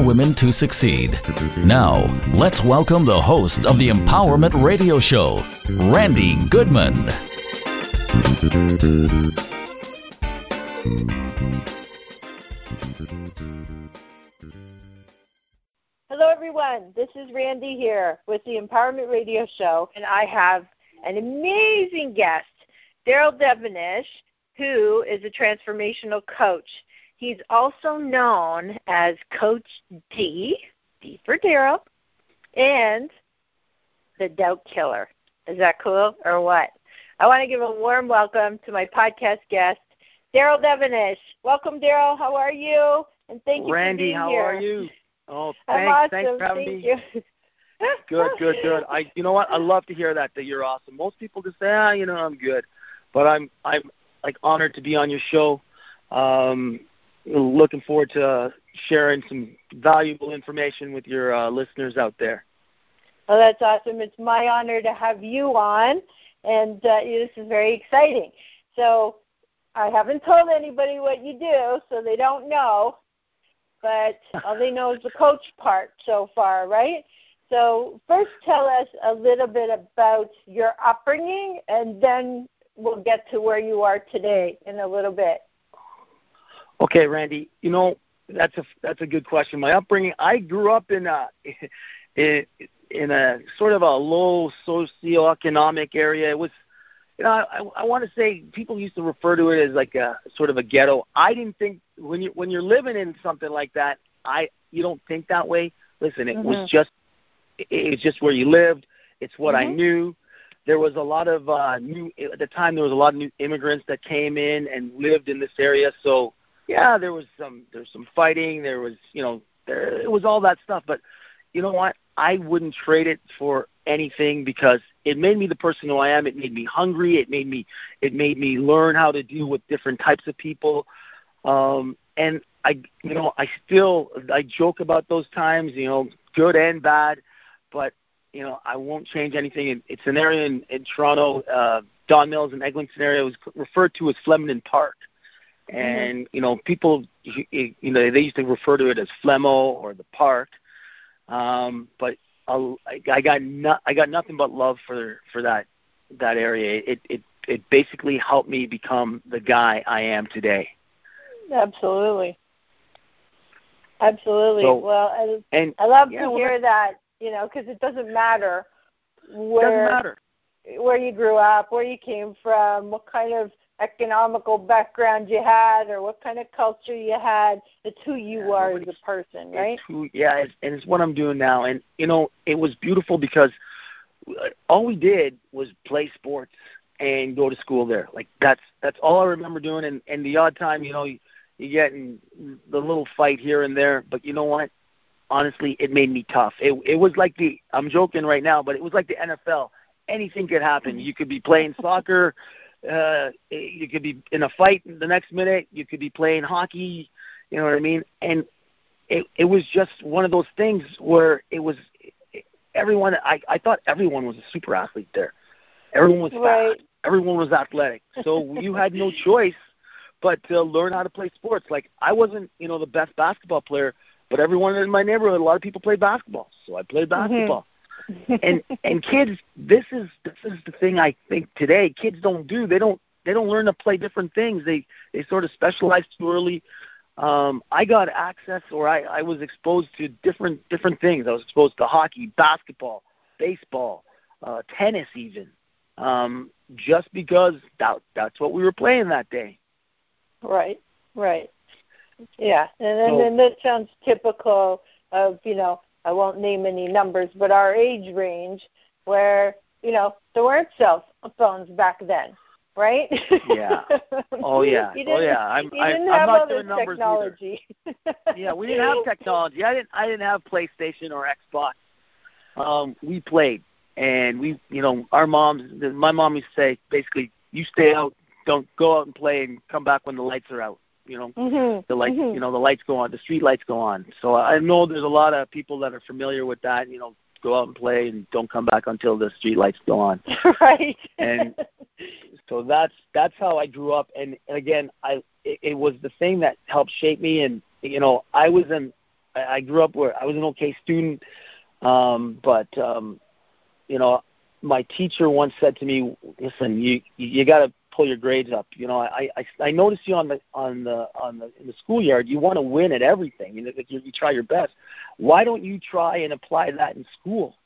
Women to Succeed. Now, let's welcome the host of the Empowerment Radio Show, Randy Goodman. Hello, everyone. This is Randy here with the Empowerment Radio Show, and I have an amazing guest, Daryl Devonish, who is a transformational coach. He's also known as Coach D, D for Daryl, and the Doubt Killer. Is that cool or what? I want to give a warm welcome to my podcast guest, Daryl Devonish. Welcome, Daryl. How are you? And thank you Randy, for being how here. are you? Oh, thanks, awesome. thanks for having thank me. Good, good, good. I, you know what? I love to hear that that you're awesome. Most people just say, ah, you know, I'm good, but I'm, I'm like honored to be on your show. Um, looking forward to uh, sharing some valuable information with your uh, listeners out there. Well, that's awesome. It's my honor to have you on, and uh, this is very exciting. So, I haven't told anybody what you do, so they don't know. But all they know is the coach part so far, right? So, first, tell us a little bit about your upbringing, and then we'll get to where you are today in a little bit. Okay, Randy. You know that's a that's a good question. My upbringing, I grew up in a in, in a sort of a low socioeconomic area. It was, you know, I, I want to say people used to refer to it as like a sort of a ghetto. I didn't think when you when you're living in something like that, I you don't think that way. Listen, it Mhm. was just it, it was just where you lived. It's what I Mhm. knew. There was a lot of uh, new at the time. There was a lot of new immigrants that came in and lived in this area. So yeah, there was some there was some fighting. There was you know there it was all that stuff. But you know what? I wouldn't trade it for anything because it made me the person who I am. It made me hungry. It made me it made me learn how to deal with different types of people. Um, and I you know I still I joke about those times. You know, good and bad. But you know I won't change anything. It's an area in, in Toronto. Uh, Don Mills and Eglinton area was referred to as Flemington Park and you know people you know they used to refer to it as Flemo or the park. Um but I'll, I I got no, I got nothing but love for for that that area. It it it basically helped me become the guy I am today. Absolutely. Absolutely. So- well, I, and I love Yeah, to well, hear that, you know, because it doesn't matter where doesn't matter. where you grew up, where you came from, what kind of economical background you had, or what kind of culture you had. It's who you Yeah, are as a person, right? It's who, yeah, it's, and it's what I'm doing now. And you know, it was beautiful because uh, all we did was play sports and go to school there. Like that's that's all I remember doing. And and the odd time, you know, you, you get in the little fight here and there. But you know what? Honestly, it made me tough. It it was like the I'm joking right now, but it was like the NFL. Anything could happen. You could be playing soccer. Uh, you could be in a fight the next minute. You could be playing hockey. You know what I mean? And it it was just one of those things where it was everyone I I thought everyone was a super athlete there. Everyone was Right. fast. Everyone was athletic. So you had no choice but to learn how to play sports. Like I wasn't, you know, the best basketball player, but everyone in my neighborhood, a lot of people played basketball. So I played basketball. And and kids this is this is the thing I think today kids don't do. They don't they don't learn to play different things. They they sort of specialize too early um, I got access, or I, I was exposed to different different things. I was exposed to hockey, basketball, baseball, uh, tennis, even, um, just because that that's what we were playing that day. Right, right. Yeah, and then, So- and that sounds typical of you know I won't name any numbers, but our age range where you know there weren't cell phones back then. right? Yeah. Oh yeah. you oh yeah. I'm I, have not doing numbers technology. either. Yeah, we didn't have technology. I didn't I didn't have PlayStation or Xbox. Um, we played and we you know, our moms my mom used to say basically you stay out, don't go out and play and come back when the lights are out. You know, mm-hmm. the lights mm-hmm. you know, the lights go on, the street lights go on. So I know there's a lot of people that are familiar with that, you know, go out and play and don't come back until the street lights go on. right. And so that's that's how I grew up. And, and again, I it, it was the thing that helped shape me. And you know, I was I I grew up where I was an okay student, um, but um, you know, my teacher once said to me, "Listen, you you got to pull your grades up. You know, I I I noticed you on the on the on the in the schoolyard. You want to win at everything. You know, you, you try your best. Why don't you try and apply that in school?"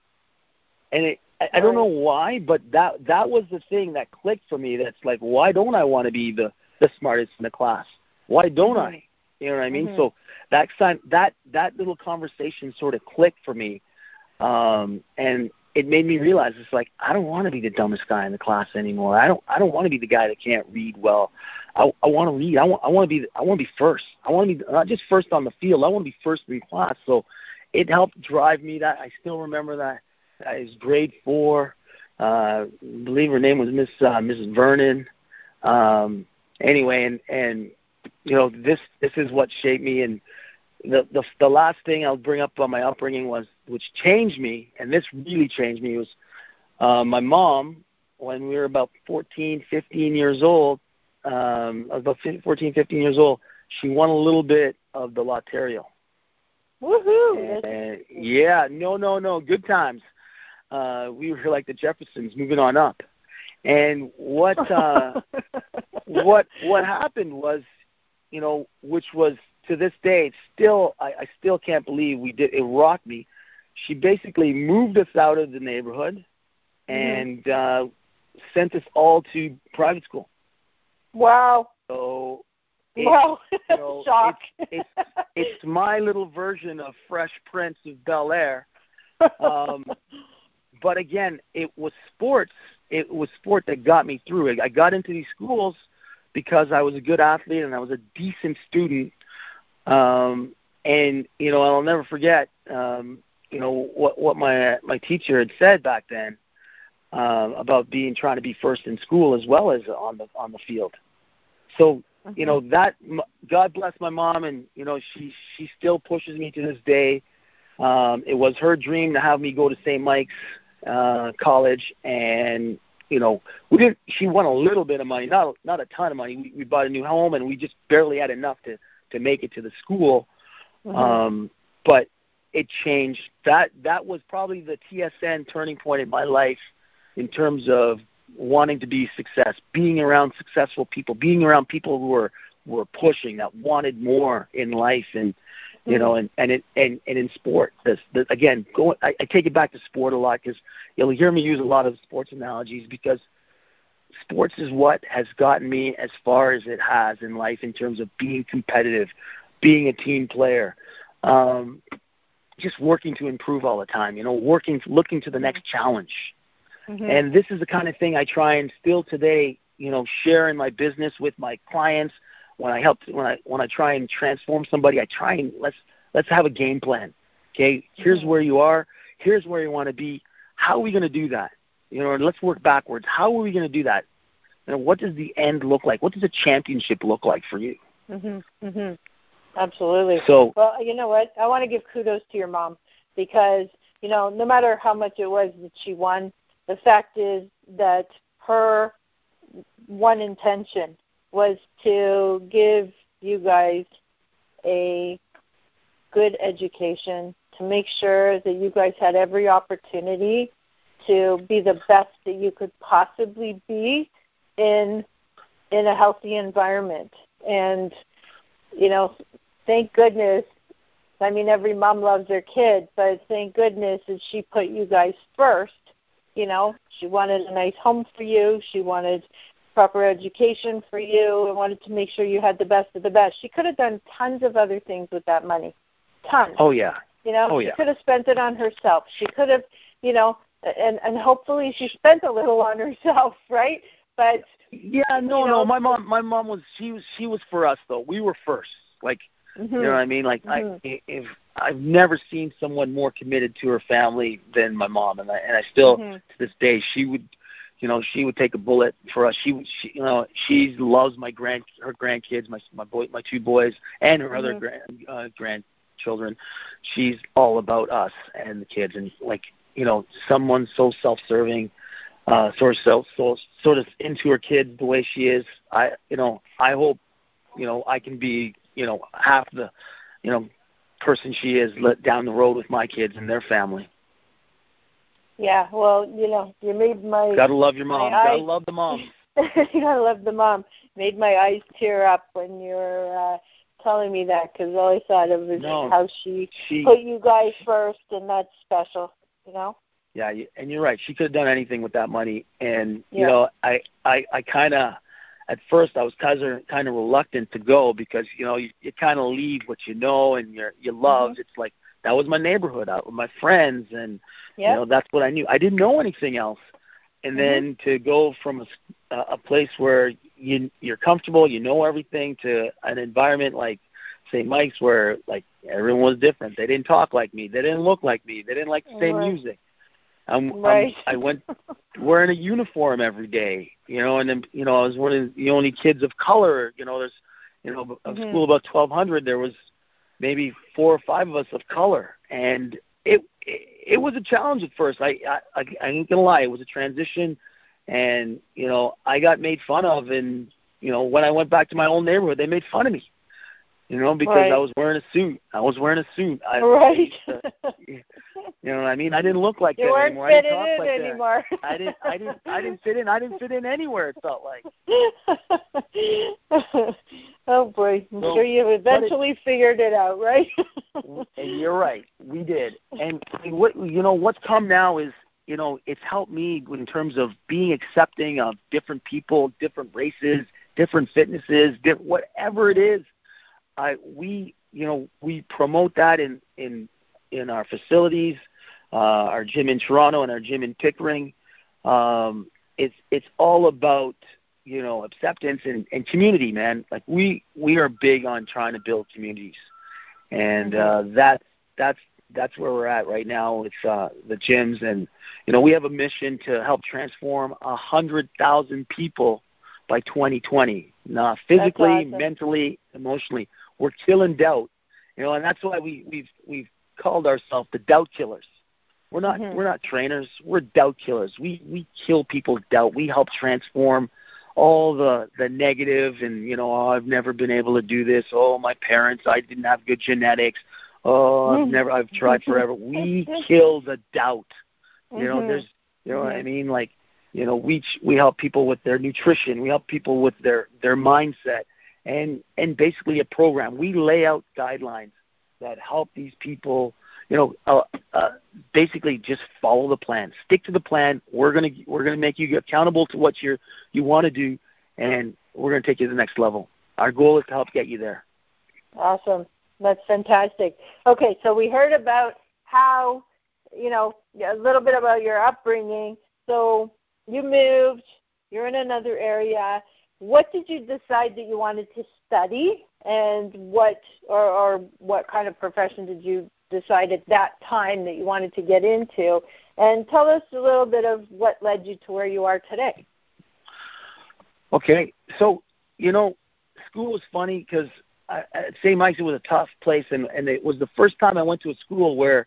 And it, I, I don't know why, but that that was the thing that clicked for me. That's like, why don't I want to be the the smartest in the class? Why don't Mhm. I? You know what I mean? Mhm. So that that that little conversation sort of clicked for me, um, and it made me realize it's like I don't want to be the dumbest guy in the class anymore. I don't I don't want to be the guy that can't read well. I I want to read. I want I want to be I want to be first. I want to be not just first on the field. I want to be first in class. So it helped drive me. That I still remember that. That is grade four. Uh, I believe her name was Miss uh, Mrs. Vernon. Um, anyway, and and you know this this is what shaped me and the the the last thing I'll bring up about my upbringing was which changed me and this really changed me was uh my mom when we were about 14 15 years old um about 14 15 years old she won a little bit of the Lotterio. Woohoo! and, yeah no no no good times. Uh we were like the Jeffersons moving on up. And what uh what what happened was you know which was to this day it's still I, I still can't believe we did it rocked me she basically moved us out of the neighborhood and uh sent us all to private school Wow. so it, wow. you know, Shock. it's it's my little version of fresh prince of bel air um but again it was sports it was sport that got me through it i got into these schools because i was a good athlete and i was a decent student um and you know i'll never forget um you know what what my my teacher had said back then um about being trying to be first in school as well as on the on the field. So you know that god bless my mom and you know she she still pushes me to this day. Um it was her dream to have me go to st mike's uh college and you know we didn't she won a little bit of money not not a ton of money. We, we bought a new home and we just barely had enough to to make it to the school. Mhm. um but it changed. That that was probably the tsn turning point in my life in terms of wanting to be success being around successful people being around people who were were pushing that wanted more in life and you know and and it and and in sport. This, this again go I, I take it back to sport a lot because you'll hear me use a lot of sports analogies because sports is what has gotten me as far as it has in life in terms of being competitive being a team player um just working to improve all the time you know working looking to the next challenge Mhm. and this is the kind of thing I try and still today, you know, share in my business with my clients. When I help, when I when I try and transform somebody, I try and let's let's have a game plan. Okay, here's Mhm. where you are. Here's where you want to be. How are we going to do that? You know, let's work backwards. How are we going to do that? You know, what does the end look like? What does a championship look like for you? Mhm. Mhm. Absolutely. So, Well, you know what? I want to give kudos to your mom because you know, no matter how much it was that she won, the fact is that her one intention was to give you guys a good education, to make sure that you guys had every opportunity to be the best that you could possibly be in in a healthy environment. And you know, thank goodness I mean, every mom loves their kid, but thank goodness that she put you guys first. You know, she wanted a nice home for you. She wanted proper education for you and wanted to make sure you had the best of the best. She could have done tons of other things with that money. Tons. oh yeah, You know, Oh, she could have spent it on herself. She could have, you know, and and hopefully she spent a little on herself, right? But Yeah, no, you know, no. My mom, my mom was she was she was for us though. We were first. Like Mm-hmm. you know what I mean? Like Mhm. I if I've never seen someone more committed to her family than my mom, and I and I still Mhm. to this day she would, you know, she would take a bullet for us. She, would- she you know, she loves my grand her grandkids, my my boy, my two boys, and her other Mhm. grand uh, grandchildren. She's all about us and the kids, and like you know, someone so self-serving, uh, sort of self, so sort of into her kids the way she is. I you know, I hope you know I can be you know half the you know person she is let down the road with my kids and their family. Yeah, well, you know, you made my Gotta love your mom. Gotta eyes- love the mom. you gotta love the mom. Made my eyes tear up when you were uh, telling me that because all I thought of was No. how she She put you guys first, and that's special. You know. yeah, you- and you're right. She could have done anything with that money, and you know, I I I kind of at first I was kind of kind of reluctant to go because you know you, you kind of leave what you know and you're you love. Mhm. It's like that was my neighborhood out with my friends, and Yeah. you know that's what I knew. I didn't know anything else, and Mhm. then to go from a, a place where you you're comfortable, you know everything, to an environment like St. Mike's where like everyone was different. They didn't talk like me. They didn't look like me. They didn't like the same Right. music. I'm, Right. I'm, I went wearing a uniform every day, you know, and then you know I was one of the only kids of color. You know, there's you know a Mhm. school about 1,200. There was maybe four or five of us of color, and it it, it was a challenge at first. I, I I I ain't gonna lie, it was a transition, and you know I got made fun of, and you know when I went back to my old neighborhood, they made fun of me. You know, because Right. I was wearing a suit. I was wearing a suit. I, right. You know what I mean? I didn't look like you that weren't anymore. I didn't talk in like that. anymore. I didn't I didn't I didn't fit in. I didn't fit in anywhere it felt like. oh boy, I'm So, sure you eventually figured it out, right? and you're right. We did. And what you know what's come now is you know it's helped me in terms of being accepting of different people, different races, different fitnesses, different, whatever it is. I we you know we promote that in in in our facilities, uh, our gym in Toronto and our gym in Pickering. Um, it's it's all about you know acceptance and, and community, man. Like we we are big on trying to build communities, and uh, that's that's that's where we're at right now. It's uh, the gyms, and you know we have a mission to help transform a hundred thousand people by 2020. Now, physically, awesome. mentally, emotionally, we're killing doubt. You know, and that's why we we've we've called ourselves the doubt killers. We're not Mhm. we're not trainers. We're doubt killers. We we kill people's doubt. We help transform all the the negative and you know oh, I've never been able to do this. Oh my parents I didn't have good genetics. Oh I've Mhm. never I've tried forever. We kill the doubt. You know Mhm. there's you know what I Mhm. mean like you know we we help people with their nutrition. We help people with their their mindset and and basically a program. We lay out guidelines that help these people you know, uh, uh, basically just follow the plan. Stick to the plan. We're gonna we're gonna make you accountable to what you you want to do, and we're gonna take you to the next level. Our goal is to help get you there. Awesome. That's fantastic. Okay, so we heard about how, you know, a little bit about your upbringing. So you moved, you're in another area. What did you decide that you wanted to study and what or, or what kind of profession did you decide at that time that you wanted to get into? And tell us a little bit of what led you to where you are today. Okay, so you know, school was funny because St. Mike's was a tough place, and and it was the first time I went to a school where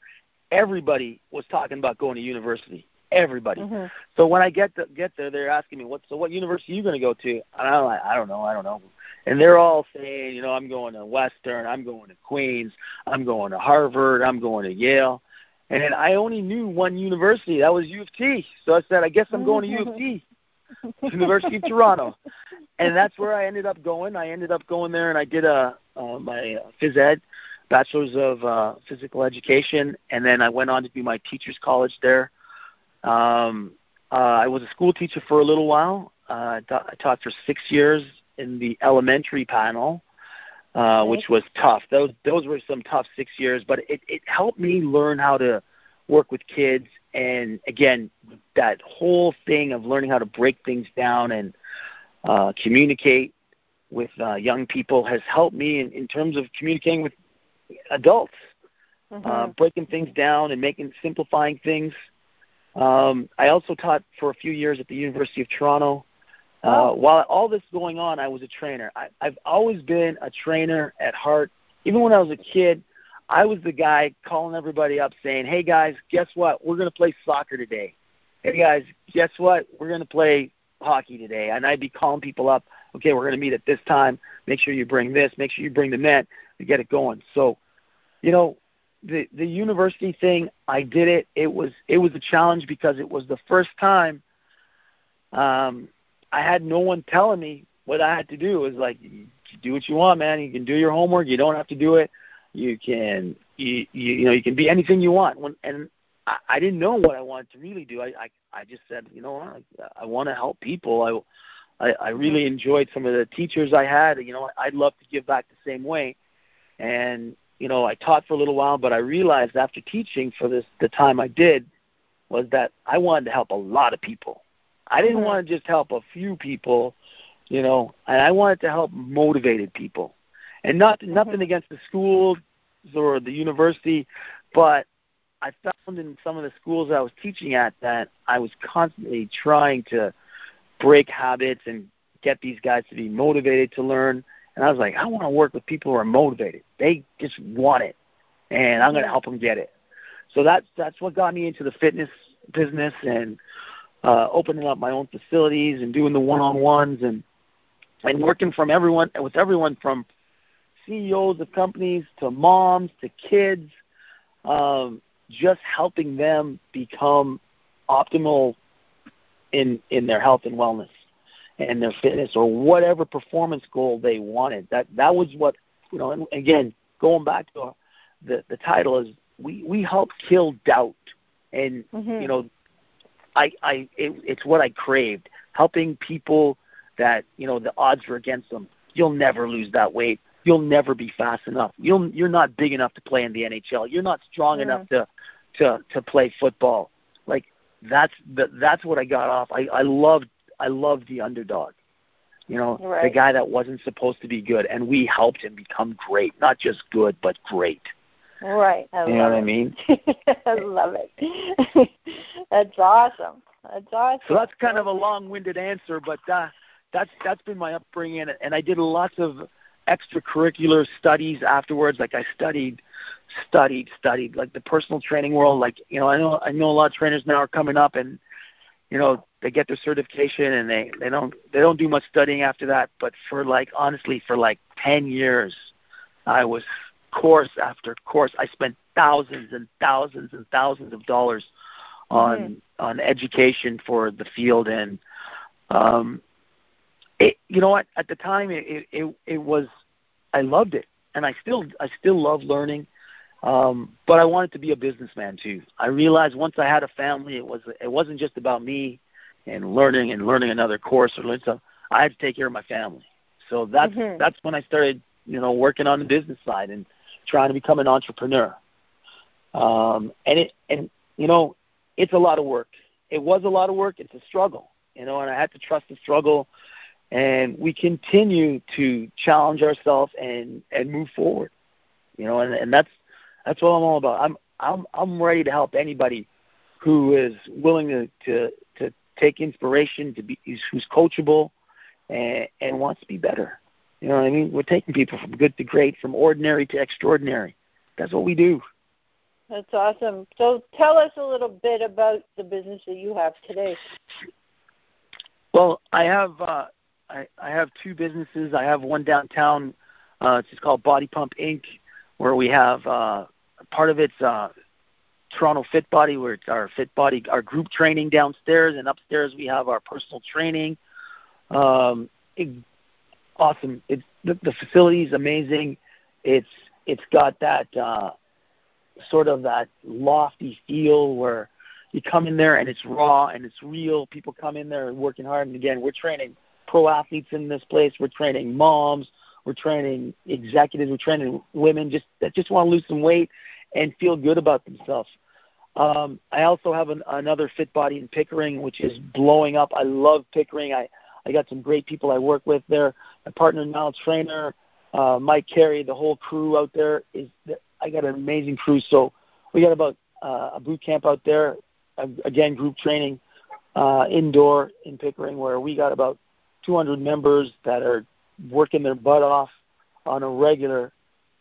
everybody was talking about going to university. Everybody. Mm-hmm. So when I get to, get there, they're asking me, "What? So what university are you going to go to?" And I'm like, "I don't know, I don't know." And they're all saying, "You know, I'm going to Western, I'm going to Queens, I'm going to Harvard, I'm going to Yale." And then I only knew one university. That was U of T. So I said, "I guess I'm going to U of T, University of Toronto." And that's where I ended up going. I ended up going there, and I did a uh, my uh, phys ed, bachelor's of uh, physical education, and then I went on to do my teachers college there. Um, uh, I was a school teacher for a little while. Uh, I, ta- I taught for six years in the elementary panel, uh, Nice. which was tough. Those those were some tough six years, but it, it helped me learn how to work with kids. And again, that whole thing of learning how to break things down and uh, communicate with uh, young people has helped me in, in terms of communicating with adults, mm-hmm. uh, breaking things down and making simplifying things. Um, I also taught for a few years at the University of Toronto. Uh, oh. While all this going on, I was a trainer. I, I've always been a trainer at heart. Even when I was a kid, I was the guy calling everybody up saying, "Hey guys, guess what? We're going to play soccer today. Hey guys, guess what? We're going to play hockey today." And I'd be calling people up, "Okay, we're going to meet at this time. Make sure you bring this. Make sure you bring the net to get it going." So, you know, the the university thing, I did it. It was it was a challenge because it was the first time um I had no one telling me what I had to do. It was like do what you want, man. You can do your homework. You don't have to do it you can you you, you know you can be anything you want when and I, I didn't know what I wanted to really do I I, I just said you know I, I want to help people I, I I really enjoyed some of the teachers I had you know I'd love to give back the same way and you know I taught for a little while but I realized after teaching for this the time I did was that I wanted to help a lot of people I didn't want to just help a few people you know and I wanted to help motivated people and not mm-hmm. nothing against the schools or the university, but I found in some of the schools I was teaching at that I was constantly trying to break habits and get these guys to be motivated to learn. And I was like, I want to work with people who are motivated. They just want it, and I'm going to help them get it. So that's that's what got me into the fitness business and uh, opening up my own facilities and doing the one-on-ones and and working from everyone with everyone from CEOs of companies to moms to kids, um, just helping them become optimal in in their health and wellness and their fitness or whatever performance goal they wanted. That that was what you know. And again, going back to our, the the title is we we help kill doubt, and mm-hmm. you know, I I it, it's what I craved, helping people that you know the odds were against them. You'll never lose that weight you'll never be fast enough. You'll you're not big enough to play in the NHL. You're not strong yeah. enough to to to play football. Like that's the, that's what I got off. I I loved I love the underdog. You know, right. the guy that wasn't supposed to be good, and we helped him become great. Not just good, but great. Right. I you know what it. I mean? I love it. that's awesome. That's awesome. So that's kind of a long-winded answer, but uh, that's that's been my upbringing, and I did lots of extracurricular studies afterwards. Like I studied, studied, studied. Like the personal training world. Like you know, I know I know a lot of trainers now are coming up, and you know they get their certification and they they don't they don't do much studying after that. But for like honestly, for like ten years, I was course after course. I spent thousands and thousands and thousands of dollars on mm-hmm. on education for the field and um it, you know what? At the time, it, it it was I loved it, and I still I still love learning. Um, but I wanted to be a businessman too. I realized once I had a family, it was it wasn't just about me and learning and learning another course or learning stuff. I had to take care of my family. So that's mm-hmm. that's when I started, you know, working on the business side and trying to become an entrepreneur. Um, and it and you know, it's a lot of work. It was a lot of work. It's a struggle, you know, and I had to trust the struggle and we continue to challenge ourselves and and move forward you know and and that's that's what i'm all about i'm i'm i'm ready to help anybody who is willing to to to take inspiration to be who's coachable and and wants to be better you know what i mean we're taking people from good to great from ordinary to extraordinary that's what we do that's awesome so tell us a little bit about the business that you have today well i have uh I, I have two businesses. I have one downtown. Uh, it's just called Body Pump Inc., where we have uh, part of it's uh, Toronto Fit Body, where our Fit Body, our group training downstairs, and upstairs we have our personal training. Um, it, awesome. It's the, the facility is amazing. It's it's got that uh, sort of that lofty feel where you come in there and it's raw and it's real. People come in there working hard. And again, we're training pro athletes in this place. We're training moms. We're training executives. We're training women just that just want to lose some weight and feel good about themselves. Um, I also have an, another Fit Body in Pickering, which is blowing up. I love Pickering. I I got some great people I work with there. My partner now, trainer uh, Mike Carey, the whole crew out there is. I got an amazing crew. So we got about uh, a boot camp out there. Again, group training uh, indoor in Pickering, where we got about 200 members that are working their butt off on a regular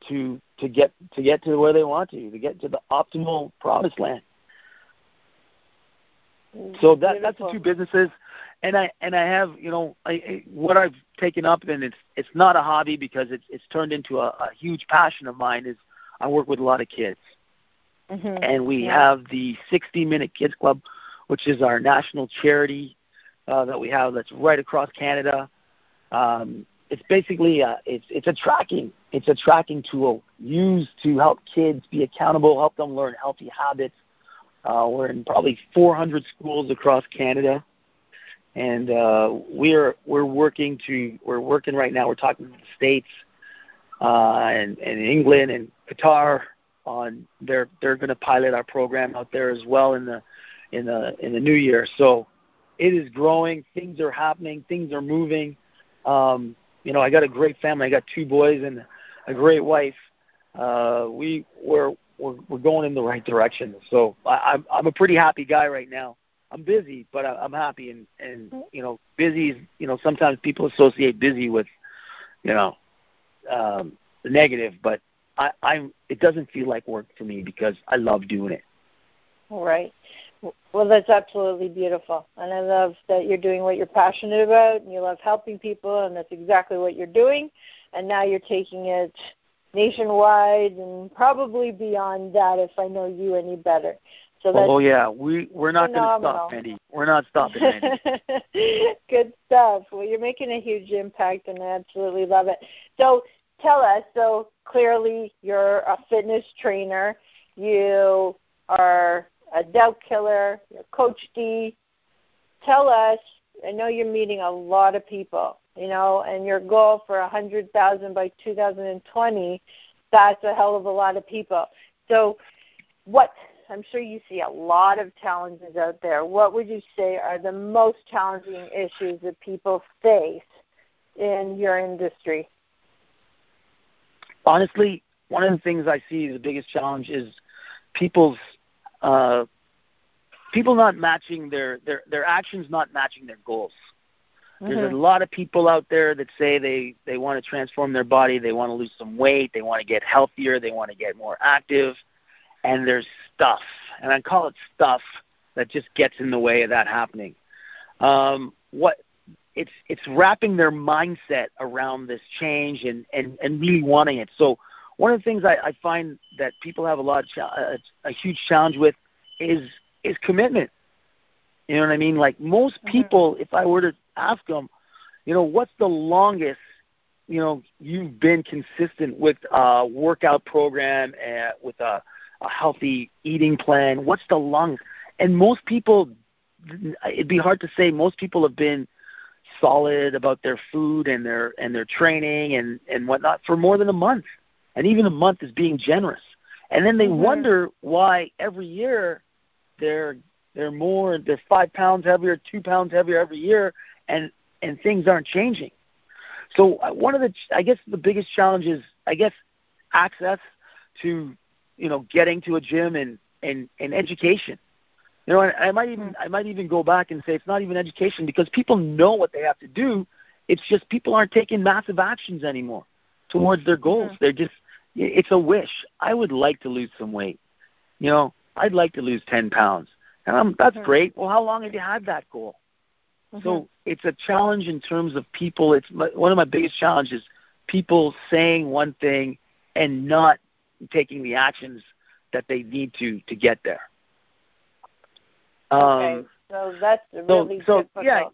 to to get to get to where they want to, to get to the optimal promised land. So that that's the two businesses, and I and I have you know I, I, what I've taken up, and it's it's not a hobby because it's it's turned into a, a huge passion of mine. Is I work with a lot of kids, mm-hmm. and we yeah. have the 60 Minute Kids Club, which is our national charity uh, that we have that's right across Canada. Um, it's basically a, it's it's a tracking it's a tracking tool used to help kids be accountable, help them learn healthy habits. Uh, we're in probably 400 schools across Canada, and uh, we're we're working to we're working right now. We're talking to the states uh, and, and England and Qatar on they're they're going to pilot our program out there as well in the in the in the new year. So it is growing. Things are happening. Things are moving. Um, you know, I got a great family. I got two boys and a great wife. Uh, we we're, we're we're going in the right direction. So I, I'm I'm a pretty happy guy right now. I'm busy, but I, I'm happy and and you know busy is you know sometimes people associate busy with you know um, negative, but I I'm it doesn't feel like work for me because I love doing it. All right. Well, that's absolutely beautiful. And I love that you're doing what you're passionate about and you love helping people, and that's exactly what you're doing. And now you're taking it nationwide and probably beyond that if I know you any better. So oh, that's oh yeah, we we're not going to stop, Mandy. We're not stopping, Mandy. Good stuff. Well, you're making a huge impact, and I absolutely love it. So tell us. So clearly, you're a fitness trainer. You are a doubt killer, Coach D. Tell us. I know you're meeting a lot of people, you know, and your goal for hundred thousand by 2020. That's a hell of a lot of people. So, what? I'm sure you see a lot of challenges out there. What would you say are the most challenging issues that people face in your industry? Honestly, one of the things I see the biggest challenge is people's uh, people not matching their their their actions not matching their goals. Mm-hmm. There's a mm-hmm. lot of people out there that say they they want to transform their body, they want to lose some weight, they want to get healthier, they want to get more active, and there's stuff, and I call it stuff that just gets in the way of that happening. Um, what it's it's wrapping their mindset around this change and and and really wanting it. So one of the things I, I find that people have a lot of ch- a, a huge challenge with is is commitment. You know what I mean? Like most mm-hmm. people, if I were to ask them, you know, what's the longest, you know, you've been consistent with a workout program and with a, a healthy eating plan? What's the longest? And most people, it'd be hard to say. Most people have been solid about their food and their and their training and and whatnot for more than a month and even a month is being generous. And then they mm-hmm. wonder why every year they're they're more they're five pounds heavier, two pounds heavier every year, and and things aren't changing. So uh, one of the I guess the biggest challenge is I guess access to you know getting to a gym and and and education. You know, I, I might even I might even go back and say it's not even education because people know what they have to do. It's just people aren't taking massive actions anymore towards their goals. Mm-hmm. They're just it's a wish. I would like to lose some weight. You know, I'd like to lose 10 pounds. And I'm, that's mm-hmm. great. Well, how long have you had that goal? Mm-hmm. So it's a challenge in terms of people. It's my, one of my biggest challenges people saying one thing and not taking the actions that they need to to get there. Okay, um, so that's really so, so. Yeah,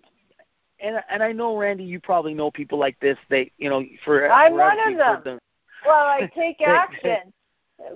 and and I know Randy, you probably know people like this. They, you know, for I'm one of them. them. Well, I take action.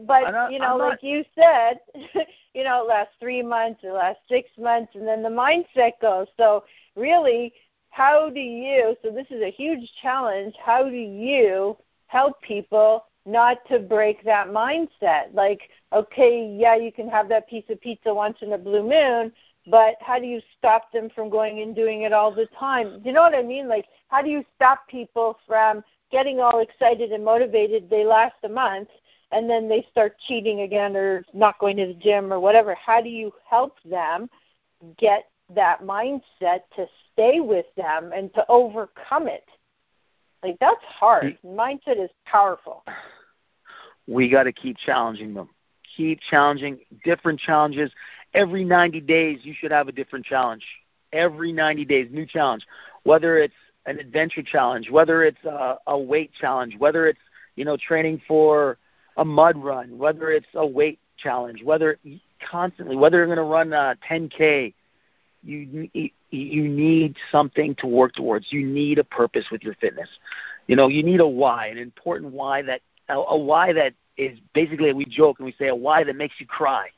But you know, like you said, you know, it lasts three months, it lasts six months, and then the mindset goes. So really, how do you? So this is a huge challenge. How do you help people not to break that mindset? Like, okay, yeah, you can have that piece of pizza once in a blue moon, but how do you stop them from going and doing it all the time? Do you know what I mean? Like, how do you stop people from getting all excited and motivated? They last a month and then they start cheating again or not going to the gym or whatever. How do you help them get that mindset to stay with them and to overcome it? Like that's hard. Mm. Mindset is powerful. We got to keep challenging them. Keep challenging different challenges. Every 90 days, you should have a different challenge. Every 90 days, new challenge. Whether it's an adventure challenge, whether it's a, a weight challenge, whether it's you know training for a mud run, whether it's a weight challenge, whether constantly, whether you're going to run a 10K, you you need something to work towards. You need a purpose with your fitness. You know, you need a why, an important why that a, a why that is basically we joke and we say a why that makes you cry.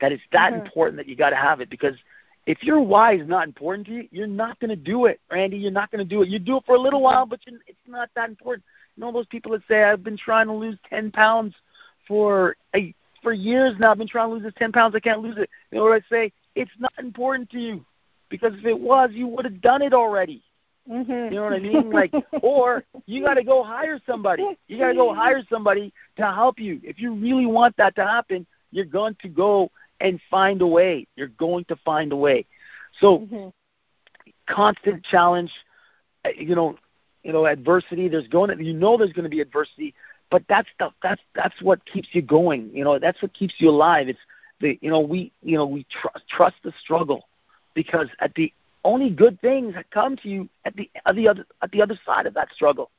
That is that mm-hmm. important that you got to have it because if your why is not important to you, you're not going to do it, Randy. You're not going to do it. You do it for a little while, but it's not that important. You know those people that say I've been trying to lose 10 pounds for a, for years now. I've been trying to lose this 10 pounds. I can't lose it. You know what I say? It's not important to you because if it was, you would have done it already. Mm-hmm. You know what I mean? Like, or you got to go hire somebody. You got to go hire somebody to help you. If you really want that to happen, you're going to go and find a way. You're going to find a way. So, mm-hmm. constant challenge. Uh, you know, you know, adversity. There's going to, you know, there's going to be adversity, but that's the that's that's what keeps you going. You know, that's what keeps you alive. It's the you know we you know we trust trust the struggle because at the only good things that come to you at the at the other at the other side of that struggle.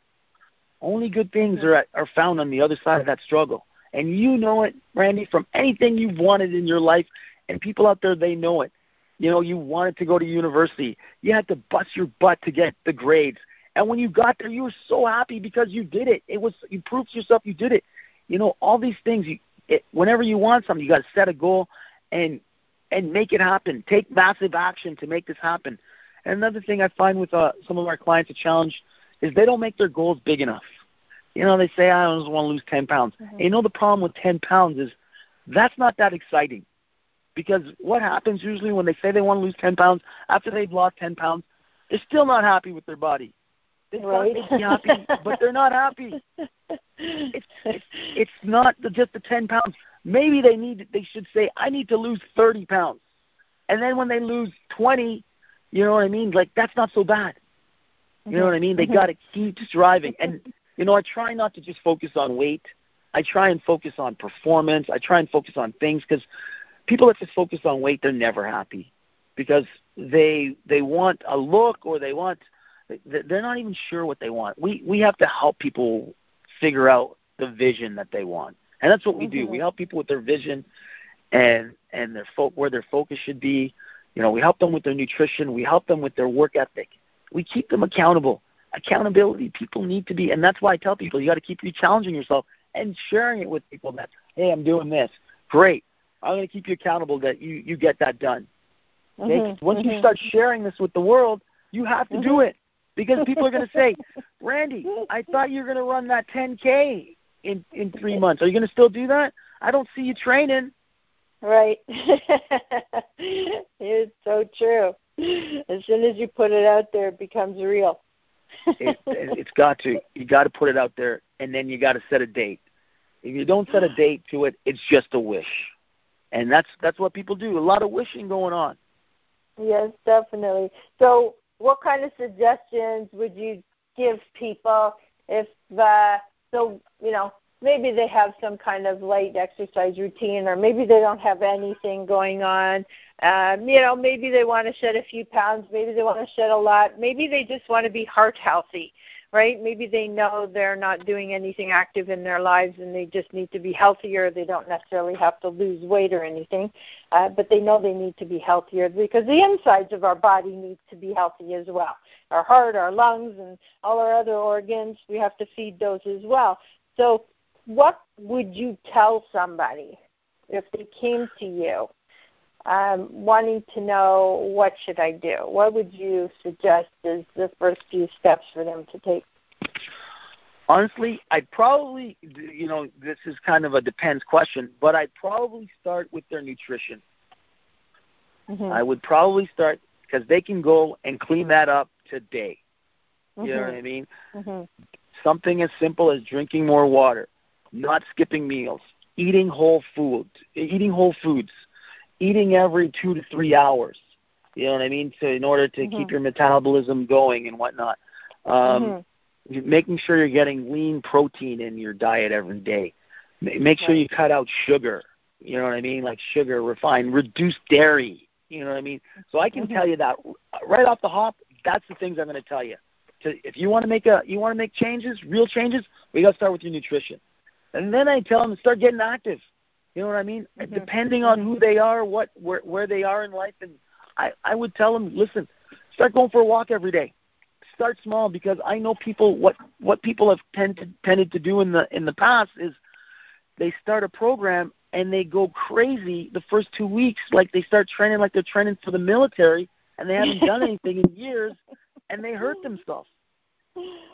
Only good things are at, are found on the other side of that struggle, and you know it, Randy, from anything you've wanted in your life, and people out there they know it. You know, you wanted to go to university, you had to bust your butt to get the grades, and when you got there, you were so happy because you did it. It was you proved to yourself you did it. You know, all these things. You, it, whenever you want something, you got to set a goal and and make it happen. Take massive action to make this happen. And another thing I find with uh, some of our clients a challenge is they don't make their goals big enough. You know, they say I just want to lose 10 pounds. Mm-hmm. You know the problem with 10 pounds is that's not that exciting. Because what happens usually when they say they want to lose 10 pounds, after they've lost 10 pounds, they're still not happy with their body. They right. thought they'd be happy, but they're not happy. It's, it's it's not the, just the 10 pounds. Maybe they need they should say I need to lose 30 pounds, and then when they lose 20, you know what I mean? Like that's not so bad. You know what I mean? They mm-hmm. got to keep striving, and you know I try not to just focus on weight. I try and focus on performance. I try and focus on things because people that just focus on weight, they're never happy because they they want a look or they want they're not even sure what they want. We we have to help people figure out the vision that they want. And that's what we do. We mm-hmm. help people with their vision and and their fo- where their focus should be. You know, we help them with their nutrition. We help them with their work ethic. We keep them accountable. Accountability, people need to be, and that's why I tell people you got to keep you challenging yourself and sharing it with people. That hey, I'm doing this. Great. I'm going to keep you accountable that you you get that done. Okay? Mm-hmm. Once mm-hmm. you start sharing this with the world, you have to do mm-hmm. it because people are going to say, Randy, I thought you were going to run that 10K in in three months. Are you going to still do that? I don't see you training. Right. it's so true. As soon as you put it out there, it becomes real. It, it's got to. You got to put it out there, and then you got to set a date. If you don't set a date to it, it's just a wish, and that's that's what people do. A lot of wishing going on. Yes, definitely. So, what kind of suggestions would you give people if uh, so you know maybe they have some kind of light exercise routine or maybe they don't have anything going on um, you know maybe they want to shed a few pounds maybe they want to shed a lot maybe they just want to be heart healthy right maybe they know they're not doing anything active in their lives and they just need to be healthier they don't necessarily have to lose weight or anything uh, but they know they need to be healthier because the insides of our body needs to be healthy as well our heart, our lungs, and all our other organs. We have to feed those as well. So, what would you tell somebody if they came to you um, wanting to know what should I do? What would you suggest is the first few steps for them to take? Honestly, I'd probably, you know, this is kind of a depends question, but I'd probably start with their nutrition. mm-hmm. I would probably start because they can go and clean that up today. You mm-hmm. know what mm-hmm. I mean? Mm-hmm. Something as simple as drinking more water, not skipping meals, eating whole food, eating whole foods, eating every two to three hours. You know what I mean? So in order to mm-hmm. keep your metabolism going and whatnot, um, mm-hmm. making sure you're getting lean protein in your diet every day. Make sure right. you cut out sugar. You know what I mean? Like sugar, refined, reduce dairy. You know what I mean? So I can mm-hmm. tell you that right off the hop. That's the things I'm going to tell you. To, if you want to make a, you want to make changes, real changes, we got to start with your nutrition. And then I tell them to start getting active. You know what I mean? Mm-hmm. Depending on who they are, what where where they are in life, and I I would tell them, listen, start going for a walk every day. Start small because I know people what what people have tended tended to do in the in the past is they start a program and they go crazy the first two weeks, like they start training like they're training for the military, and they haven't done anything in years, and they hurt themselves.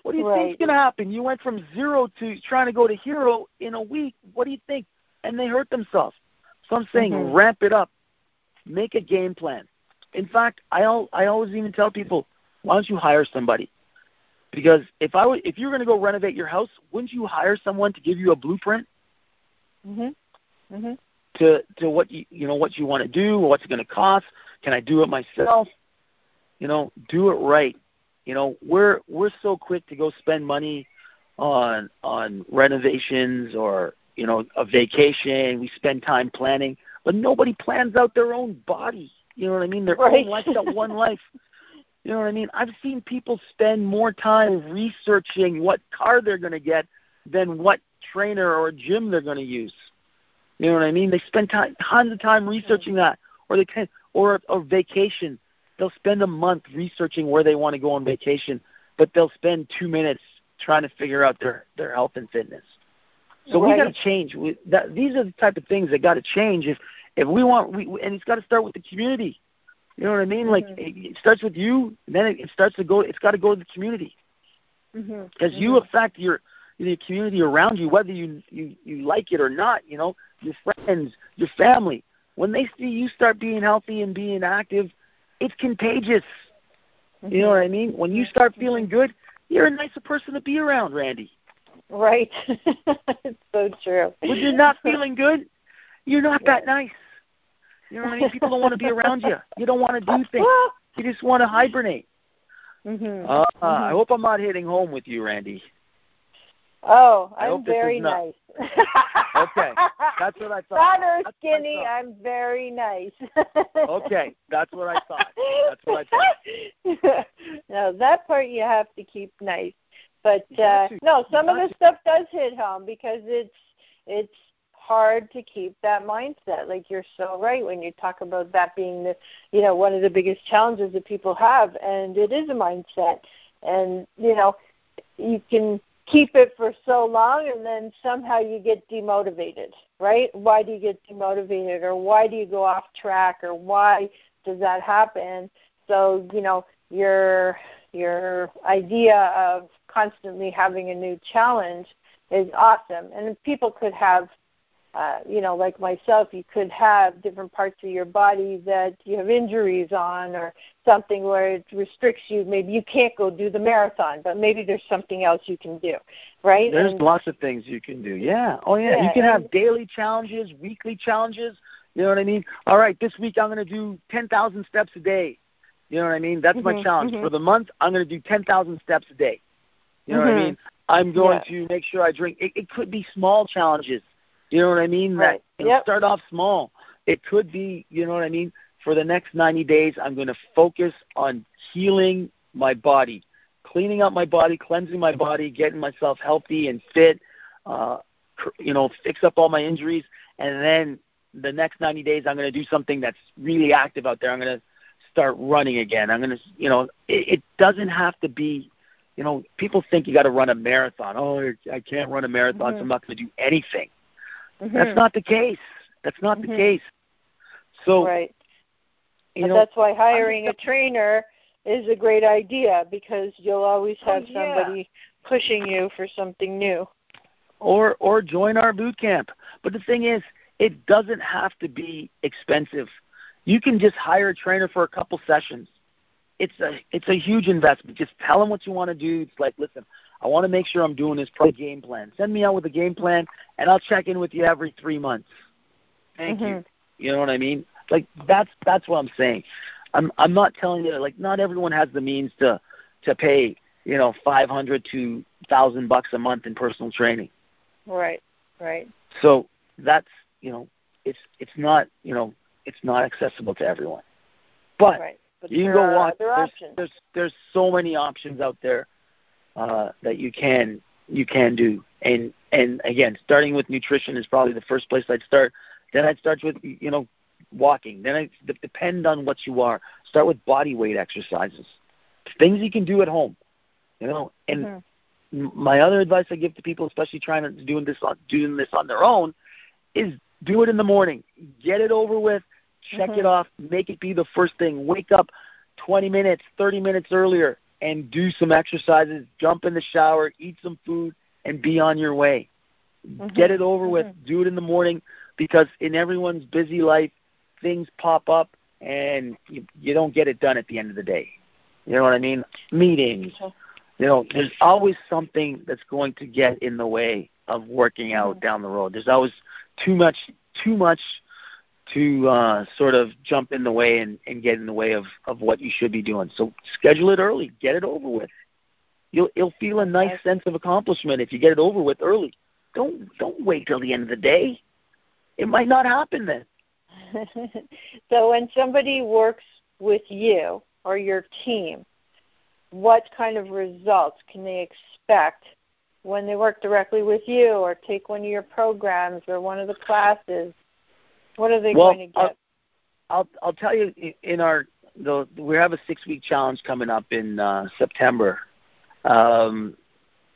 What do you right. think's going to happen? You went from zero to trying to go to hero in a week. What do you think? And they hurt themselves. So I'm saying mm-hmm. ramp it up. Make a game plan. In fact, I al- I always even tell people, why don't you hire somebody? Because if I w- if you're going to go renovate your house, wouldn't you hire someone to give you a blueprint? Mhm. Mhm. To to what you you know what you want to do, what's it going to cost? Can I do it myself? You know, do it right. You know, we're we're so quick to go spend money on on renovations or you know a vacation. We spend time planning, but nobody plans out their own body. You know what I mean? Their right. own life, that one life. You know what I mean? I've seen people spend more time researching what car they're going to get than what trainer or gym they're going to use. You know what I mean? They spend time, tons of time researching that, or they can, or a vacation. They'll spend a month researching where they want to go on vacation, but they'll spend two minutes trying to figure out their their health and fitness. So right. we got to change. We, that, these are the type of things that got to change if if we want. We, and it's got to start with the community. You know what I mean? Mm-hmm. Like it, it starts with you, and then it, it starts to go. It's got to go to the community because mm-hmm. mm-hmm. you affect your the community around you, whether you you you like it or not. You know, your friends, your family. When they see you start being healthy and being active, it's contagious. Mm-hmm. You know what I mean? When you start feeling good, you're a nicer person to be around, Randi. Right. it's so true. When you're not feeling good, you're not that nice. You know what I mean? People don't want to be around you. You don't want to do things. You just want to hibernate. Mm-hmm. Uh, mm-hmm. I hope I'm not hitting home with you, Randi. Oh, I'm very nice. okay, that's what I thought. Fat or skinny, I'm very nice. okay, that's what I thought. That's what I thought. no, that part you have to keep nice. But uh no, some of the stuff does hit home because it's it's hard to keep that mindset. Like you're so right when you talk about that being the you know, one of the biggest challenges that people have and it is a mindset. And, you know, you can keep it for so long and then somehow you get demotivated, right? Why do you get demotivated or why do you go off track or why does that happen? So, you know, your your idea of constantly having a new challenge is awesome. And people could have uh, you know, like myself, you could have different parts of your body that you have injuries on or something where it restricts you. Maybe you can't go do the marathon, but maybe there's something else you can do, right? There's and, lots of things you can do. Yeah. Oh, yeah. yeah you can have daily challenges, weekly challenges. You know what I mean? All right, this week I'm going to do 10,000 steps a day. You know what I mean? That's mm-hmm, my challenge. Mm-hmm. For the month, I'm going to do 10,000 steps a day. You know mm-hmm. what I mm-hmm. mean? I'm going yeah. to make sure I drink. It, it could be small challenges you know what I mean? Right. That yep. start off small. It could be, you know what I mean? For the next 90 days, I'm going to focus on healing my body, cleaning up my body, cleansing my body, getting myself healthy and fit, uh, you know, fix up all my injuries, and then the next 90 days, I'm going to do something that's really active out there. I'm going to start running again. I'm going to, you know, it, it doesn't have to be, you know, people think you got to run a marathon. Oh, I can't run a marathon, mm-hmm. so I'm not going to do anything. Mm-hmm. That's not the case. That's not mm-hmm. the case. So, right. You know, that's why hiring a trainer is a great idea because you'll always oh, have oh, yeah. somebody pushing you for something new. Or or join our boot camp. But the thing is, it doesn't have to be expensive. You can just hire a trainer for a couple sessions. It's a it's a huge investment. Just tell them what you want to do. It's like, listen, I want to make sure I'm doing this pro game plan. Send me out with a game plan, and I'll check in with you every three months. Thank mm-hmm. you. You know what I mean? Like that's that's what I'm saying. I'm I'm not telling you like not everyone has the means to to pay you know five hundred to thousand bucks a month in personal training. Right. Right. So that's you know it's it's not you know it's not accessible to everyone. But, right. But you can go walk. There's, there's there's so many options out there uh, that you can you can do. And and again, starting with nutrition is probably the first place I'd start. Then I'd start with you know walking. Then I depend on what you are. Start with body weight exercises, things you can do at home. You know, and mm-hmm. my other advice I give to people, especially trying to doing this on doing this on their own, is do it in the morning. Get it over with. Check mm-hmm. it off. Make it be the first thing. Wake up 20 minutes, 30 minutes earlier and do some exercises. Jump in the shower, eat some food, and be on your way. Mm-hmm. Get it over with. Mm-hmm. Do it in the morning because in everyone's busy life, things pop up and you, you don't get it done at the end of the day. You know what I mean? Meetings. You know, there's always something that's going to get in the way of working out mm-hmm. down the road. There's always too much too much to uh, sort of jump in the way and, and get in the way of, of what you should be doing. So schedule it early, get it over with. You'll you'll feel a nice sense of accomplishment if you get it over with early. Don't don't wait till the end of the day. It might not happen then. so when somebody works with you or your team, what kind of results can they expect when they work directly with you or take one of your programs or one of the classes? What are they well, going to get? I'll, I'll I'll tell you in our the we have a six week challenge coming up in uh, September, um,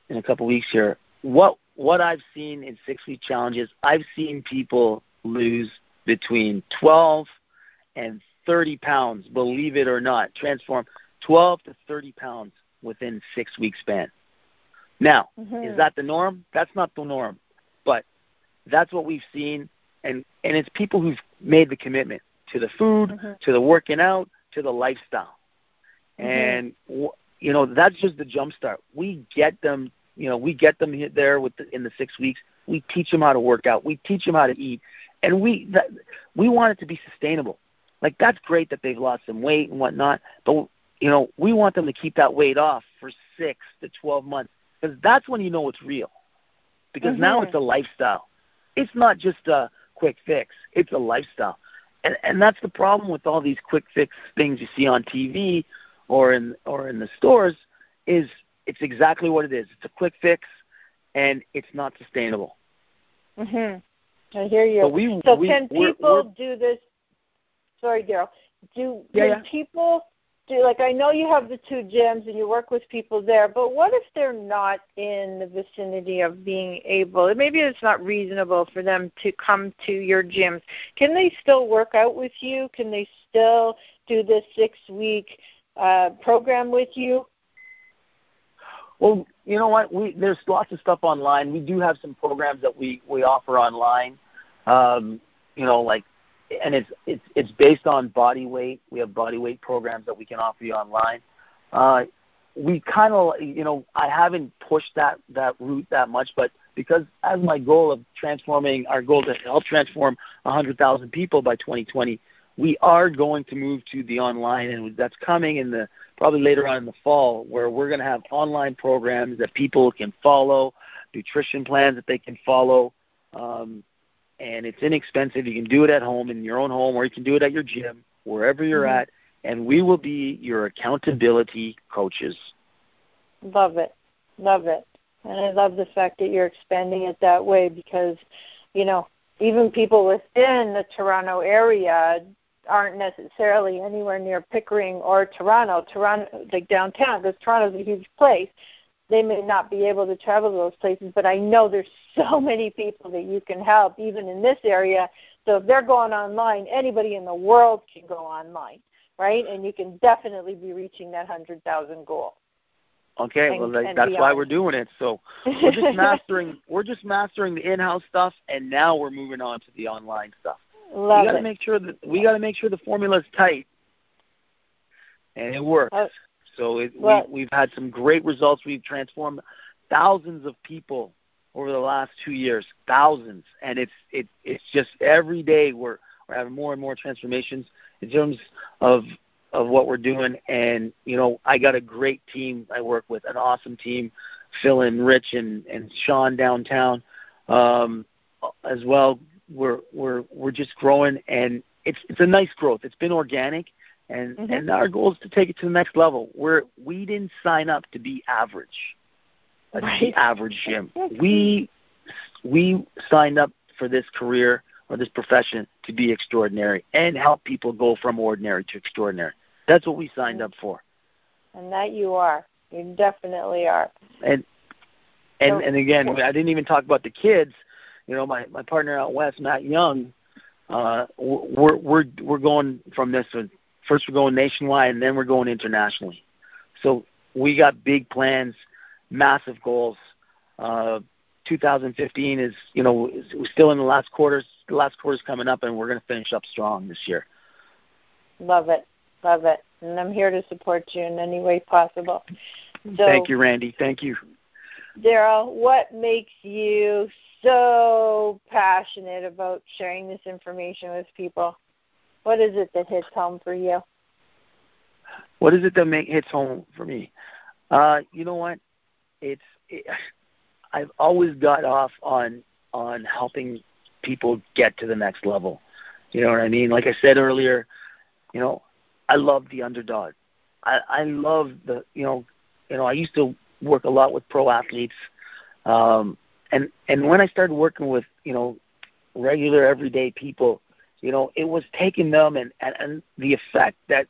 in a couple weeks here. What what I've seen in six week challenges, I've seen people lose between 12 and 30 pounds, believe it or not, transform 12 to 30 pounds within six week span. Now, mm-hmm. is that the norm? That's not the norm, but that's what we've seen, and and it's people who've made the commitment to the food, mm-hmm. to the working out, to the lifestyle, mm-hmm. and you know that's just the jump start. We get them, you know, we get them there with the, in the six weeks. We teach them how to work out. We teach them how to eat, and we that, we want it to be sustainable. Like that's great that they've lost some weight and whatnot, but you know we want them to keep that weight off for six to twelve months because that's when you know it's real. Because mm-hmm. now it's a lifestyle. It's not just a quick fix. It's a lifestyle, and and that's the problem with all these quick fix things you see on TV or in or in the stores is it's exactly what it is. It's a quick fix, and it's not sustainable. Mhm. I hear you. We, so we, can we're, people we're, do this? Sorry, Daryl. Do yeah, can yeah. people do like I know you have the two gyms and you work with people there, but what if they're not in the vicinity of being able? Maybe it's not reasonable for them to come to your gyms. Can they still work out with you? Can they still do this six week uh, program with you? Well, you know what? We there's lots of stuff online. We do have some programs that we we offer online. Um, you know, like, and it's it's it's based on body weight. We have body weight programs that we can offer you online. Uh, we kind of, you know, I haven't pushed that that route that much, but because as my goal of transforming our goal to help transform 100,000 people by 2020, we are going to move to the online, and that's coming in the probably later on in the fall, where we're going to have online programs that people can follow, nutrition plans that they can follow, um, and it's inexpensive. You can do it at home in your own home, or you can do it at your gym, wherever you're mm-hmm. at, and we will be your accountability coaches. Love it, love it, and I love the fact that you're expanding it that way because, you know, even people within the Toronto area aren't necessarily anywhere near Pickering or Toronto. Toronto, like downtown, because Toronto's a huge place. They may not be able to travel to those places, but I know there's so many people that you can help, even in this area. So if they're going online, anybody in the world can go online, right? And you can definitely be reaching that hundred thousand goal. Okay, and, well that, that's beyond. why we're doing it. So we're just mastering we're just mastering the in-house stuff, and now we're moving on to the online stuff. Love we got to make sure that we got to make sure the formula is tight, and it works. Uh, So it, Well- we, we've had some great results. We've transformed thousands of people over the last two years, thousands, and it's it it's just every day we're we're having more and more transformations in terms of of what we're doing. And you know, I got a great team I work with, an awesome team, Phil and Rich and and Sean downtown, um, as well. We're we're we're just growing, and it's it's a nice growth. It's been organic, and Mhm. and our goal is to take it to the next level. We're we didn't sign up to be average, a Right. average gym. We we signed up for this career or this profession to be extraordinary and help people go from ordinary to extraordinary. That's what we signed up for. And that you are. You definitely are. And and So- and again, I didn't even talk about the kids. You know, my my partner out west, Matt Young. Uh, we're we're we're going from this. uh, First, we're going nationwide, and then we're going internationally. So we got big plans, massive goals. Uh, 2015 is, you know, is, we're still in the last quarters. The last quarter's coming up, and we're going to finish up strong this year. Love it. Love it. And I'm here to support you in any way possible. So, Thank you, Randi. Thank you. Daryl, what makes you so passionate about sharing this information with people? What is it that hits home for you? What is it that make hits home for me? Uh, you know what? It's it, I've always got off on on helping people get to the next level. You know what I mean? Like I said earlier, you know, I love the underdog. I I love the you know, you know, I used to work a lot with pro athletes. Um and and when I started working with, you know, regular everyday people, you know, it was taking them and and, and the effect that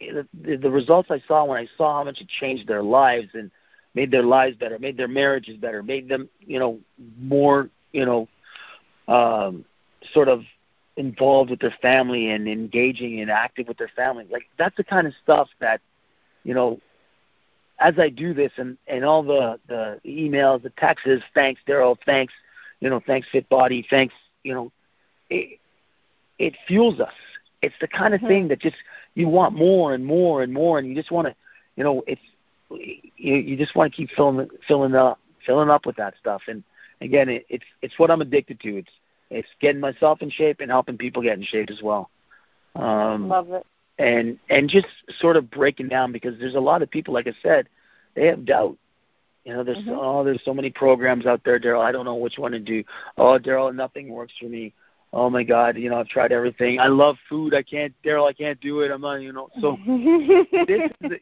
the, the results I saw when I saw how much it changed their lives and made their lives better, made their marriages better, made them, you know, more, you know, um, sort of involved with their family and engaging and active with their family. Like that's the kind of stuff that, you know, as I do this and and all the the emails, the texts, thanks Daryl, thanks, you know, thanks Fit Body, thanks, you know, it it fuels us. It's the kind of Mhm. thing that just you want more and more and more, and you just want to, you know, it's you you just want to keep filling filling up filling up with that stuff. And again, it, it's it's what I'm addicted to. It's it's getting myself in shape and helping people get in shape as well. Um, Love it. and and just sort of breaking down because there's a lot of people, like I said, they have doubt. You know, there's Mhm. oh, there's so many programs out there, Daryl. I don't know which one to do. Oh, Daryl, nothing works for me. Oh my God, you know, I've tried everything. I love food. I can't, Daryl. I can't do it. I'm not, you know. So this is the,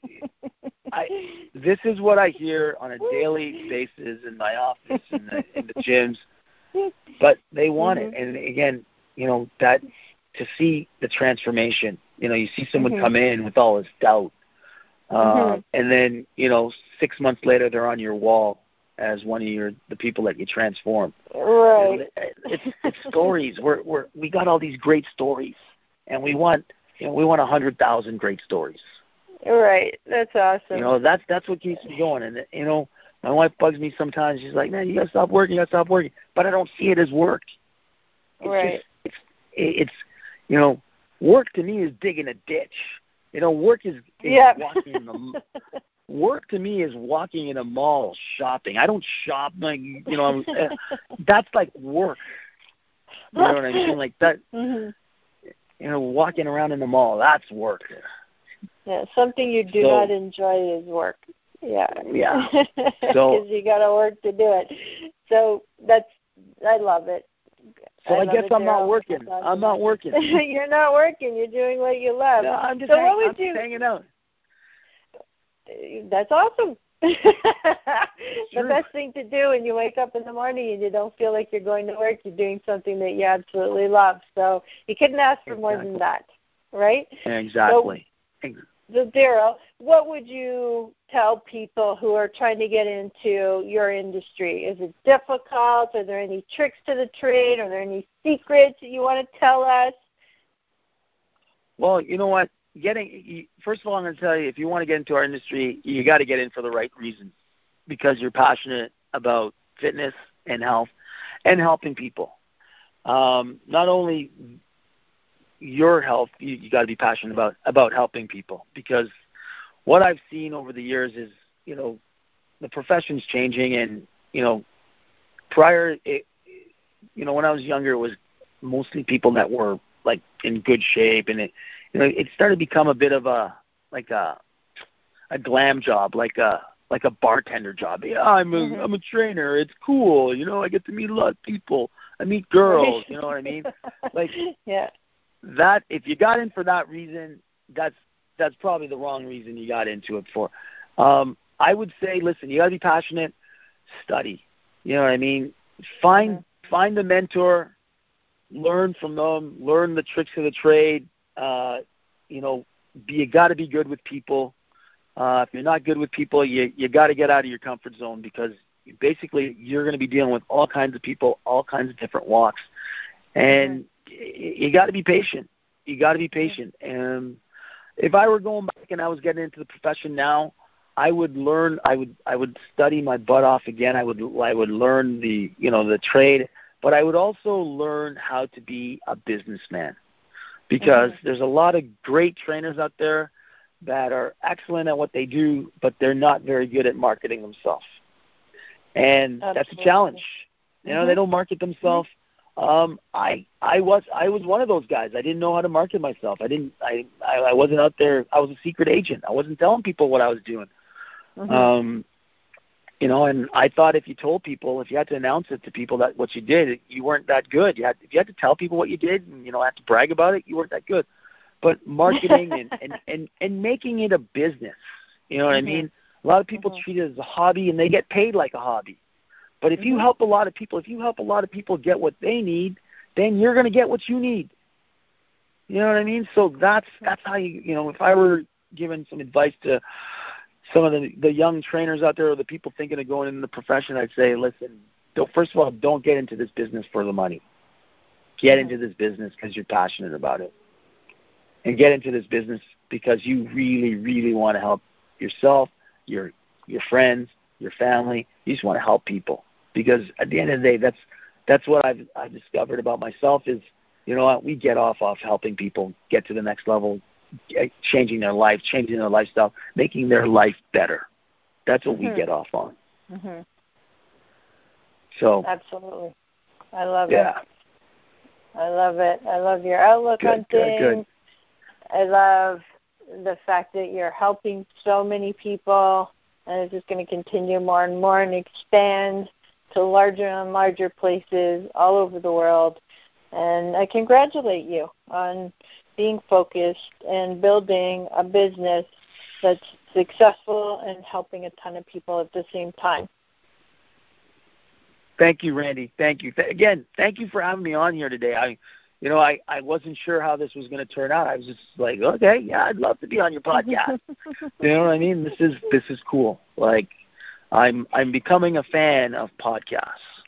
I this is what I hear on a daily basis in my office in the in the gyms. But they want Mhm. it, and again, you know that to see the transformation. You know, you see someone Mhm. come in with all this doubt, uh, Mhm. and then you know six months later they're on your wall as one of your the people that you transform. Right. It's, it's stories. We're we're we got all these great stories, and we want you know we want a hundred thousand great stories. Right. That's awesome. You know, that's that's what keeps me going. And you know, my wife bugs me sometimes. She's like, "Man, you gotta stop working. You gotta stop working." But I don't see it as work. It's right. Just, it's it's you know, work to me is digging a ditch. You know, work is, is Yep. walking in the work to me is walking in a mall shopping. I don't shop like you know. uh, that's like work. You know what I mean? Like that. hmm You know, walking around in the mall. That's work. Yeah, something you do So- not enjoy is work. Yeah. Yeah. Because So- you got to work to do it. So that's I love it. So I, love guess I'm not working. I'm not working. You're not working. You're doing what you love. No, I'm just, so hang, what would I'm you? just hanging out. That's awesome. the best thing to do when you wake up in the morning and you don't feel like you're going to work, you're doing something that you absolutely love. So you couldn't ask for more than that, right? Exactly. Ex- So Daryl, what would you tell people who are trying to get into your industry? Is it difficult? Are there any tricks to the trade? Are there any secrets that you want to tell us? Well, you know what? Getting first of all, I'm going to tell you if you want to get into our industry, you got to get in for the right reasons because you're passionate about fitness and health and helping people. Um, not only your health, you, you got to be passionate about about helping people because what I've seen over the years is, you know, the profession's changing, and you know, prior, it, you know, when I was younger, it was mostly people that were like in good shape, and it, you know, it started to become a bit of a like a a glam job, like a like a bartender job. Yeah, I'm a mm-hmm. I'm a trainer. It's cool, you know. I get to meet a lot of people. I meet girls. You know what I mean? Like yeah, that. If you got in for that reason, that's that's probably the wrong reason you got into it for. Um, I would say, listen, you got to be passionate. Study. You know what I mean? Find mm-hmm. find a mentor. Learn from them. Learn the tricks of the trade. Uh, you know, be, you got to be good with people. Uh, if you're not good with people, you you got to get out of your comfort zone because basically you're going to be dealing with all kinds of people, all kinds of different walks, and mm-hmm. you got to be patient. You got to be patient. And if I were going back and I was getting into the profession now, I would learn. I would I would study my butt off again. I would I would learn the you know the trade, but I would also learn how to be a businessman because mm-hmm. there's a lot of great trainers out there that are excellent at what they do, but they're not very good at marketing themselves. And Absolutely. that's a challenge. You know, mm-hmm. they don't market themselves. Um, I I was I was one of those guys. I didn't know how to market myself. I didn't I I, I wasn't out there. I was a secret agent. I wasn't telling people what I was doing. Mm-hmm. Um, you know, and I thought if you told people, if you had to announce it to people that what you did, you weren't that good. You had if you had to tell people what you did, and you know, have to brag about it, you weren't that good. But marketing and, and and and making it a business, you know what mm-hmm. I mean? A lot of people mm-hmm. treat it as a hobby, and they get paid like a hobby. But if you mm-hmm. help a lot of people, if you help a lot of people get what they need, then you're going to get what you need. You know what I mean? So that's that's how you you know. If I were given some advice to some of the the young trainers out there or the people thinking of going into the profession, I'd say, listen, don't, first of all, don't get into this business for the money. Get into this business because you're passionate about it, and get into this business because you really, really want to help yourself, your your friends, your family. You just want to help people because at the end of the day, that's that's what I've I've discovered about myself is you know what we get off off helping people get to the next level, changing their life, changing their lifestyle, making their life better. That's what mm-hmm. we get off on. Mm-hmm. So absolutely, I love yeah. it. I love it. I love your outlook good, on things. Good, good. I love the fact that you're helping so many people, and it's just going to continue more and more and expand to larger and larger places all over the world. And I congratulate you on being focused and building a business that's successful and helping a ton of people at the same time. Thank you, Randi. Thank you. Th- again, thank you for having me on here today. I, you know, I I wasn't sure how this was going to turn out. I was just like, okay, yeah, I'd love to be on your podcast. you know what I mean? This is this is cool. Like, I'm I'm becoming a fan of podcasts.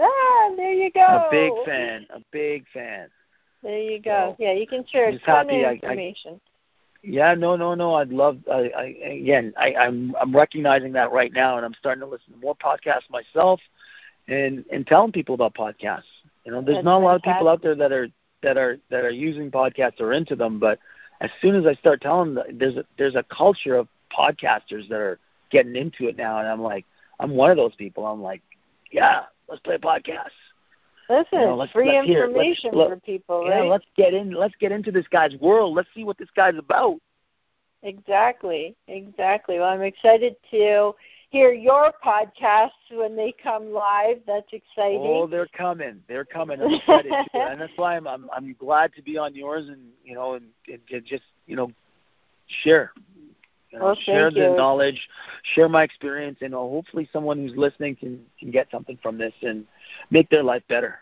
Ah, there you go. A big fan. A big fan. There you go. So, yeah, you can share ton of information. I, I, yeah, no, no, no. I'd love. I, I, again, I, I'm I'm recognizing that right now, and I'm starting to listen to more podcasts myself, and and telling people about podcasts. You know, there's That's not fantastic. a lot of people out there that are that are that are using podcasts or into them, but as soon as I start telling them, there's a, there's a culture of podcasters that are getting into it now, and I'm like, I'm one of those people. I'm like, yeah, let's play a Listen, you know, let's, free information let's, for people, yeah, right? let's get in. Let's get into this guy's world. Let's see what this guy's about. Exactly, exactly. Well, I'm excited to hear your podcasts when they come live. That's exciting. Oh, they're coming. They're coming. I'm excited, and that's why I'm, I'm I'm glad to be on yours, and you know, and, and just you know, share. Uh, know, share the you. knowledge, share my experience, and uh, hopefully someone who's listening can can get something from this and make their life better.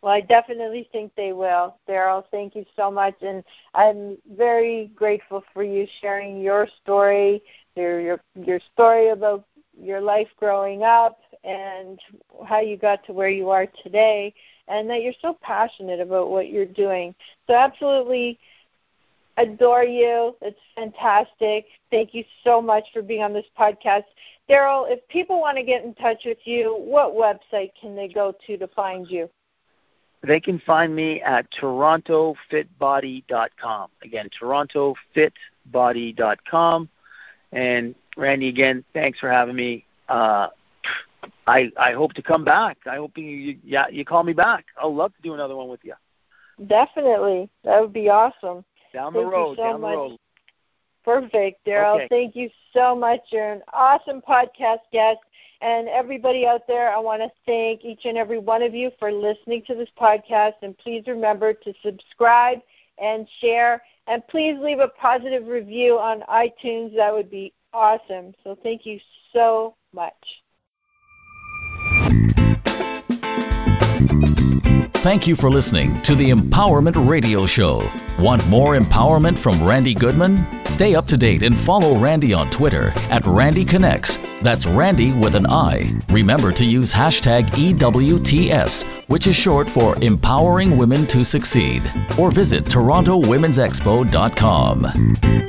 Well, I definitely think they will. Daryl, thank you so much, and I'm very grateful for you sharing your story, your your your story about your life growing up and how you got to where you are today, and that you're so passionate about what you're doing. So, absolutely adore you. It's fantastic. Thank you so much for being on this podcast. Daryl, if people want to get in touch with you, what website can they go to to find you? they can find me at torontofitbody.com. Again, torontofitbody.com. And Randi, again, thanks for having me. Uh, I I hope to come back. I hope you, you yeah you call me back. I'll love to do another one with you. Definitely, that would be awesome. Down the Thank road, you so down much. the road. Perfect, Daryl. Okay. Thank you so much. You're an awesome podcast guest. And everybody out there, I want to thank each and every one of you for listening to this podcast. And please remember to subscribe and share. And please leave a positive review on iTunes. That would be awesome. So thank you so much. Thank you for listening to the Empowerment Radio Show. Want more empowerment from Randi Goodman? Stay up to date and follow Randi on Twitter at Randi Connects. That's Randi with an I. Remember to use hashtag EWTS, which is short for Empowering Women to Succeed. Or visit TorontoWomen'sExpo.com.